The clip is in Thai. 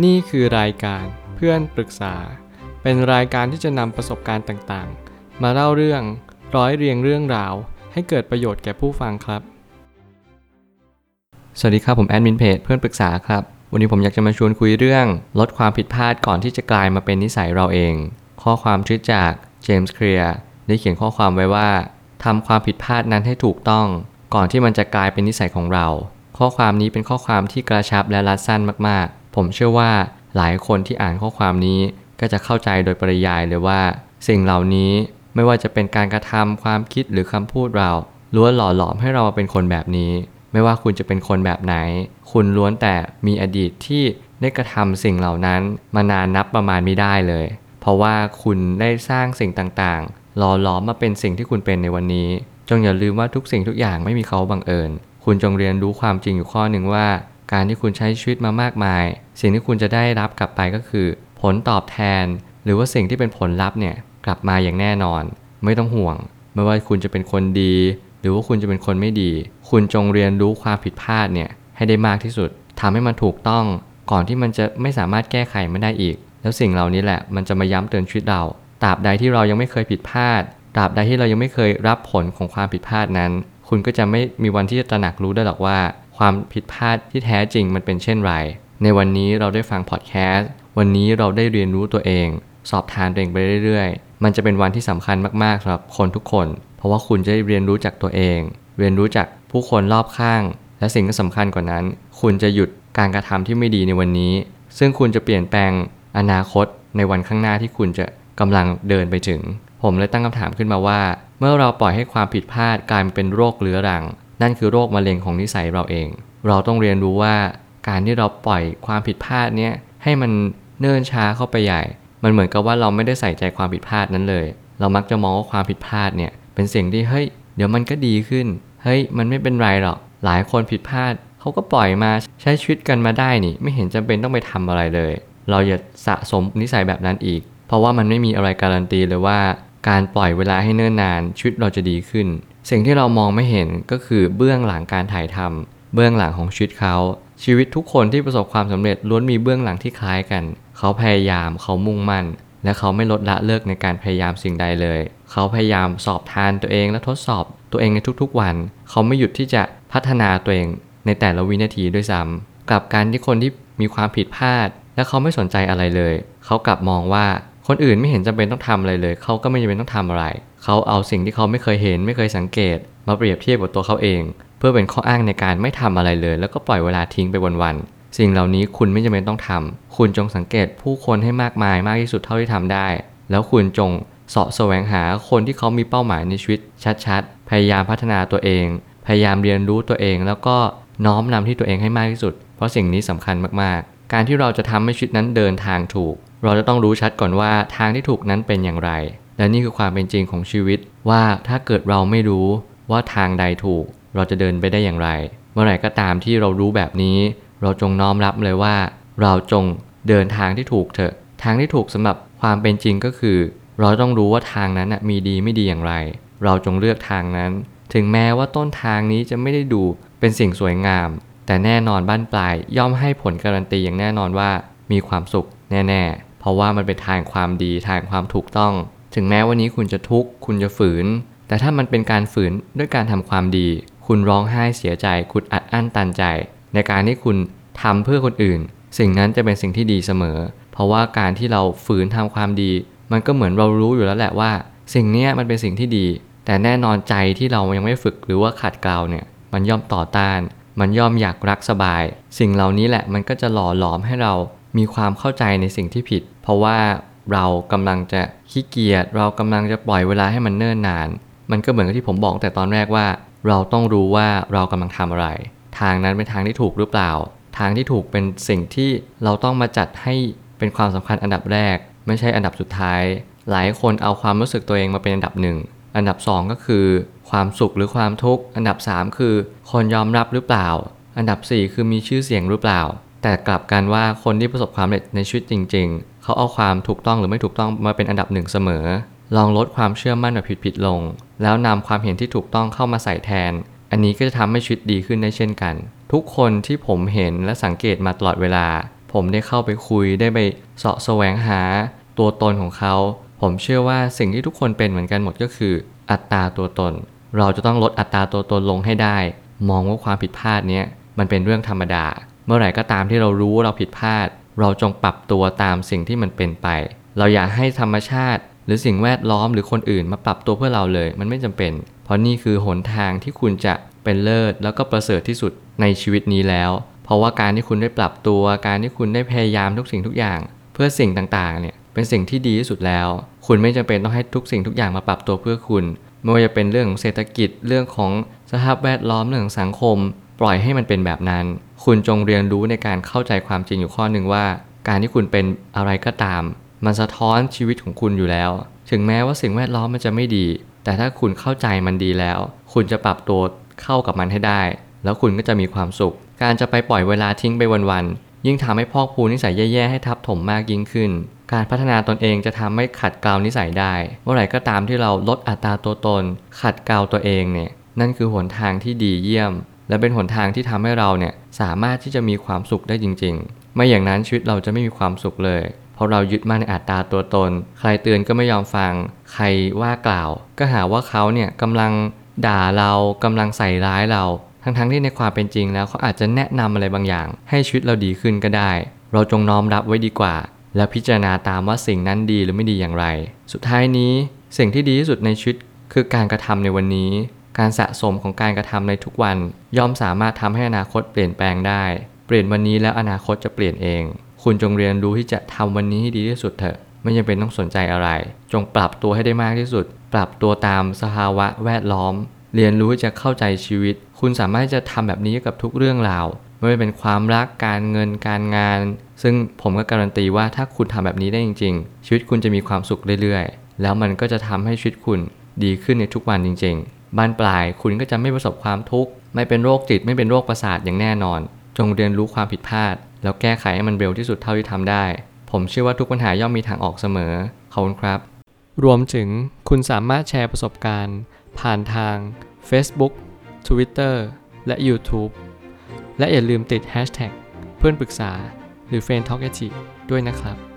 นี่คือรายการเพื่อนปรึกษา เป็นรายการที่จะนำประสบการณ์ต่างๆ มาเล่าเรื่องร้อยเรียงเรื่องราว ให้เกิดประโยชน์แก่ผู้ฟังครับ สวัสดีครับผมแอดมินเพจเพื่อนปรึกษาครับ วันนี้ผมอยากจะมาชวนคุยเรื่อง ลดความผิดพลาดก่อนที่จะกลายมาเป็นนิสัยเราเอง ข้อความชิดจากเจมส์เคลียร์ได้เขียนข้อความไว้ว่าทำความผิดพลาดนั้นให้ถูกต้อง ก่อนที่มันจะกลายเป็นนิสัยของเรา ข้อความนี้เป็นข้อความที่กระชับและรัดสั้นมากๆ ผมเชื่อว่าหลายคนที่อ่านข้อความนี้ก็จะเข้าใจโดยปริยายเลยว่า สิ่งเหล่านี้ไม่ว่าจะเป็นการกระทำความคิดหรือคำพูดเราล้วนหล่อหลอมให้เรามาเป็นคนแบบนี้ ไม่ว่าคุณจะเป็นคนแบบไหน คุณล้วนแต่มีอดีตที่ได้กระทำสิ่งเหล่านั้นมานานนับประมาณไม่ได้เลย เพราะว่าคุณได้สร้างสิ่งต่างๆ หล่อหลอมมาเป็นสิ่งที่คุณเป็นในวันนี้ จงอย่าลืมว่าทุกสิ่งทุกอย่างไม่มีเขาบังเอิญ คุณจงเรียนรู้ความจริงอยู่ข้อหนึ่งว่า การที่คุณใช้ชีวิตมามากมาย สิ่งที่คุณจะได้รับกลับไปก็คือ ผลตอบแทน หรือว่าสิ่งที่เป็นผลลัพธ์เนี่ยกลับมาอย่างแน่นอน ไม่ต้องห่วง ไม่ว่าคุณจะเป็นคนดี หรือว่าคุณจะเป็นคนไม่ดี คุณจงเรียนรู้ความผิดพลาดเนี่ยให้ได้มากที่สุดทำให้มันถูกต้อง ก่อนที่มันจะไม่สามารถแก้ไขมันได้อีก แล้วสิ่งเหล่านี้แหละมันจะมาย้ำเตือนชีวิตเราตราบใดที่เรายังไม่เคยผิดพลาดตราบใดที่เรายังไม่เคยรับผลของความผิดพลาดนั้น คุณก็จะไม่มีวันที่จะตระหนักรู้ได้หรอกว่าความผิดพลาดที่แท้จริงมันเป็นเช่นไร ในวันนี้เราได้ฟังพอดแคสต์ วันนี้เราได้เรียนรู้ตัวเอง สอบทานตัวเองไปเรื่อยๆ มันจะเป็นวันที่สำคัญมากๆสำหรับคนทุกคน เพราะว่าคุณจะได้เรียนรู้จากตัวเอง เรียนรู้จากผู้คนรอบข้าง และสิ่งที่สำคัญกว่านั้น คุณจะหยุดการกระทำที่ไม่ดีในวันนี้ ซึ่งคุณจะเปลี่ยนแปลงอนาคตในวันข้างหน้าที่คุณจะกำลังเดินไปถึง ผมเลยตั้งคำถามขึ้นมาว่า เมื่อเราปล่อยให้ความผิดพลาดกลายเป็นโรคเรื้อรัง นั่นคือโรคมะเร็งของนิสัยเราเอง เราต้องเรียนรู้ว่าการที่เราปล่อยความผิดพลาดเนี้ยให้มันเนิ่นช้าเข้าไปใหญ่ มันเหมือนกับว่าเราไม่ได้ใส่ใจความผิดพลาดนั้นเลย เรามักจะมองว่าความผิดพลาดเนี่ยเป็นสิ่งที่เฮ้ยเดี๋ยวมันก็ดีขึ้น เฮ้ยมันไม่เป็นไรหรอก หลายคนผิดพลาดเขาก็ปล่อยมาใช้ชีวิตกันมาได้นี่ไม่เห็นจำเป็นต้องไปทำอะไรเลย เราอย่าสะสมนิสัยแบบนั้นอีก เพราะว่ามันไม่มีอะไรการันตีเลยว่า การปล่อยเวลาให้เนิ่นนานชีวิตเราจะดีขึ้น สิ่งที่เรามองไม่เห็นก็คือเบื้องหลังการถ่ายทำเบื้องหลังของชีวิตเขา ชีวิตทุกคนที่ประสบความสำเร็จล้วนมีเบื้องหลังที่คล้ายกัน เขาพยายามเขามุ่งมั่น และเขาไม่ลดละเลิกในการพยายามสิ่งใดเลย เขาพยายามสอบทานตัวเองและทดสอบตัวเองในทุกๆวัน เขาไม่หยุดที่จะพัฒนาตัวเองในแต่ละวินาทีด้วยซ้ำกลับการที่คนที่มีความผิดพลาด และเขาไม่สนใจอะไรเลย เขากลับมองว่า คนอื่นไม่เห็นจำเป็นต้องทำอะไรเลย เขาก็ไม่จำเป็นต้องทำอะไร เขาเอาสิ่งที่เขาไม่เคยเห็นไม่เคยสังเกต มาเปรียบเทียบกับตัวเขาเอง เพื่อเป็นข้ออ้างในการไม่ทำอะไรเลย แล้วก็ปล่อยเวลาทิ้งไปวันๆสิ่งเหล่านี้คุณไม่จำเป็นต้องทำคุณจงสังเกตผู้คนให้มากมายมากที่สุดเท่าที่ทำได้ แล้วคุณจงเสาะแสวงหาคนที่เขามีเป้าหมายในชีวิตชัดๆ พยายามพัฒนาตัวเอง พยายามเรียนรู้ตัวเอง แล้วก็น้อมนำที่ตัวเองให้มากที่สุด เพราะสิ่งนี้สำคัญมากๆ การที่เราจะทำให้ชีวิตนั้นเดินทางถูก เราจะต้องรู้ชัดก่อนว่าทางที่ถูกนั้นเป็นอย่างไร และนี่คือความเป็นจริงของชีวิตว่าถ้าเกิดเราไม่รู้ว่าทางใดถูก เราจะเดินไปได้อย่างไร เมื่อไหร่ก็ตามที่เรารู้แบบนี้ เราจงน้อมรับเลยว่า เราจงเดินทางที่ถูกเถอะ ทางที่ถูกสำหรับความเป็นจริงก็คือ เราต้องรู้ว่าทางนั้นมีดีไม่ดีอย่างไร เราจงเลือกทางนั้น ถึงแม้ว่าต้นทางนี้จะไม่ได้ดูเป็นสิ่งสวยงาม แต่แน่นอนบ้านปลายย่อมให้ผลการันตีอย่างแน่นอนว่ามีความสุขแน่ ๆ เพราะว่ามันเป็นทางความดีทางความถูกต้อง ถึงแม้วันนี้คุณจะทุกข์คุณจะฝืน แต่ถ้ามันเป็นการฝืนด้วยการทำความดี คุณร้องไห้เสียใจ คุณอัดอั้นตันใจ ในการที่คุณทำเพื่อคนอื่น สิ่งนั้นจะเป็นสิ่งที่ดีเสมอ เพราะว่าการที่เราฝืนทำความดี มันก็เหมือนเรารู้อยู่แล้วแหละว่า สิ่งนี้มันเป็นสิ่งที่ดี แต่แน่นอนใจที่เรายังไม่ฝึกหรือว่าขัดเกลาเนี่ยมันย่อมต่อต้าน มันย่อมอยากรักสบาย สิ่งเหล่านี้แหละมันก็จะหล่อหลอมให้เรา มีความเข้าใจในสิ่งที่ผิด เพราะว่าเรากำลังจะขี้เกียจเรากำลังจะปล่อยเวลาให้มันเนิ่นนาน มันก็เหมือนกับที่ผมบอกแต่ตอนแรกว่า เราต้องรู้ว่าเรากำลังทำอะไร ทางนั้นเป็นทางที่ถูกหรือเปล่า ทางที่ถูกเป็นสิ่งที่เราต้องมาจัดให้เป็นความสำคัญอันดับแรก ไม่ใช่อันดับสุดท้าย หลายคนเอาความรู้สึกตัวเองมาเป็นอันดับหนึ่งอันดับ 2 ก็คือ ความสุขหรือความทุกข์ อันดับ 3 คือ คนยอมรับหรือเปล่า อันดับ 4 คือมีชื่อเสียงหรือเปล่า แต่กลับกันว่าคนที่ประสบความสำเร็จในชีวิตจริง ๆ เขาเอาความถูกต้องหรือไม่ถูกต้องมาเป็นอันดับหนึ่งเสมอ ลองลดความเชื่อมั่นแบบผิดๆลง แล้วนำความเห็นที่ถูกต้องเข้ามาใส่แทน อันนี้ก็จะทำให้ชีวิตดีขึ้นได้เช่นกัน ทุกคนที่ผมเห็นและสังเกตมาตลอดเวลา ผมได้เข้าไปคุยได้ไปเสาะแสวงหา ตัวตนของเขา ผมเชื่อว่าสิ่งที่ทุกคนเป็นเหมือนกันหมดก็คือ อัตราตัวตน เราจะต้องลดอัตราตัวตนลงให้ได้ มองว่าความผิดพลาดเนี้ยมันเป็นเรื่องธรรมดา มื่อไหร่ก็ตามที่เรารู้เราผิดพลาด เราจงปรับตัวตามสิ่งที่มันเป็นไป เราอย่าให้ธรรมชาติ หรือสิ่งแวดล้อมหรือคนอื่นมาปรับตัวเพื่อเราเลย มันไม่จำเป็น เพราะนี่คือหนทางที่คุณจะเป็นเลิศแล้วก็ประเสริฐที่สุดในชีวิตนี้แล้ว เพราะว่าการที่คุณได้ปรับตัว การที่คุณได้พยายามทุกสิ่งทุกอย่าง เพื่อสิ่งต่างๆ เนี่ยเป็นสิ่งที่ดีที่สุดแล้ว คุณไม่จำเป็นต้องให้ทุกสิ่งทุกอย่างมาปรับตัวเพื่อคุณไม่ว่าจะเป็นเรื่องของเศรษฐกิจเรื่องของสภาพแวดล้อมเรื่องของสังคม ปล่อยให้มันเป็นแบบนั้น คุณจงเรียนรู้ในการเข้าใจความจริงอยู่ข้อหนึ่งว่า การที่คุณเป็นอะไรก็ตาม มันสะท้อนชีวิตของคุณอยู่แล้ว ถึงแม้ว่าสิ่งแวดล้อมมันจะไม่ดี แต่ถ้าคุณเข้าใจมันดีแล้ว คุณจะปรับตัวเข้ากับมันให้ได้ แล้วคุณก็จะมีความสุข การจะไปปล่อยเวลาทิ้งไปวันๆยิ่งทำให้พอกพูนนิสัยแย่ๆให้ทับถมมากยิ่งขึ้น การพัฒนาตนเองจะทำให้ขัดเกลานิสัยได้ เมื่อไหร่ก็ตามที่เราลดอัตราตัวตน ขัดเกลาตัวเองเนี่ยนั่นคือหนทางที่ดีเยี่ยม และเป็นหนทางที่ทำให้เราเนี่ยสามารถที่จะมีความสุขได้จริง ๆ ไม่อย่างนั้นชีวิตเราจะไม่มีความสุขเลย เพราะเรายึดมั่นในอัตราตัวตน ใครเตือนก็ไม่ยอมฟัง ใครว่ากล่าว ก็หาว่าเขาเนี่ยกำลังด่าเรากำลังใส่ร้ายเรา ทั้งๆที่ในความเป็นจริงแล้วเขาอาจจะแนะนำอะไรบางอย่าง ให้ชีวิตเราดีขึ้นก็ได้ เราจงน้อมรับไว้ดีกว่า แล้วพิจารณาตามว่าสิ่งนั้นดีหรือไม่ดีอย่างไร สุดท้ายนี้สิ่งที่ดีที่สุดในชีวิตคือการกระทำในวันนี้ การสะสมของการกระทำในทุกวัน ย่อมสามารถทำให้อนาคตเปลี่ยนแปลงได้ เปลี่ยนวันนี้แล้วอนาคตจะเปลี่ยนเอง คุณจงเรียนรู้ที่จะทำวันนี้ให้ดีที่สุดเถอะ ไม่จำเป็นต้องสนใจอะไร จงปรับตัวให้ได้มากที่สุด ปรับตัวตามสภาวะแวดล้อม เรียนรู้ที่จะเข้าใจชีวิต คุณสามารถจะทำแบบนี้กับทุกเรื่องราว ไม่ว่าเป็นความรัก การเงิน การงาน ซึ่งผมก็การันตีว่าถ้าคุณทำแบบนี้ได้จริง ๆ ชีวิตคุณจะมีความสุขเรื่อยๆ แล้วมันก็จะทำให้ชีวิตคุณดีขึ้นในทุกวันจริง ๆ บานปลายคุณก็จะไม่ประสบความทุกข์ไม่เป็นโรคจิตไม่เป็นโรคประสาทอย่างแน่นอน จงเรียนรู้ความผิดพลาด แล้วแก้ไขให้มันเร็วที่สุดเท่าที่ทำได้ ผมเชื่อว่าทุกปัญหาย่อมมีทางออกเสมอขอบคุณครับ รวมถึงคุณสามารถแชร์ประสบการณ์ ผ่านทาง Facebook Twitter และ YouTube และอย่าลืมติด Hashtag เพื่อนปรึกษาหรือ f r ร e n d t a l k a ด้วยนะครับ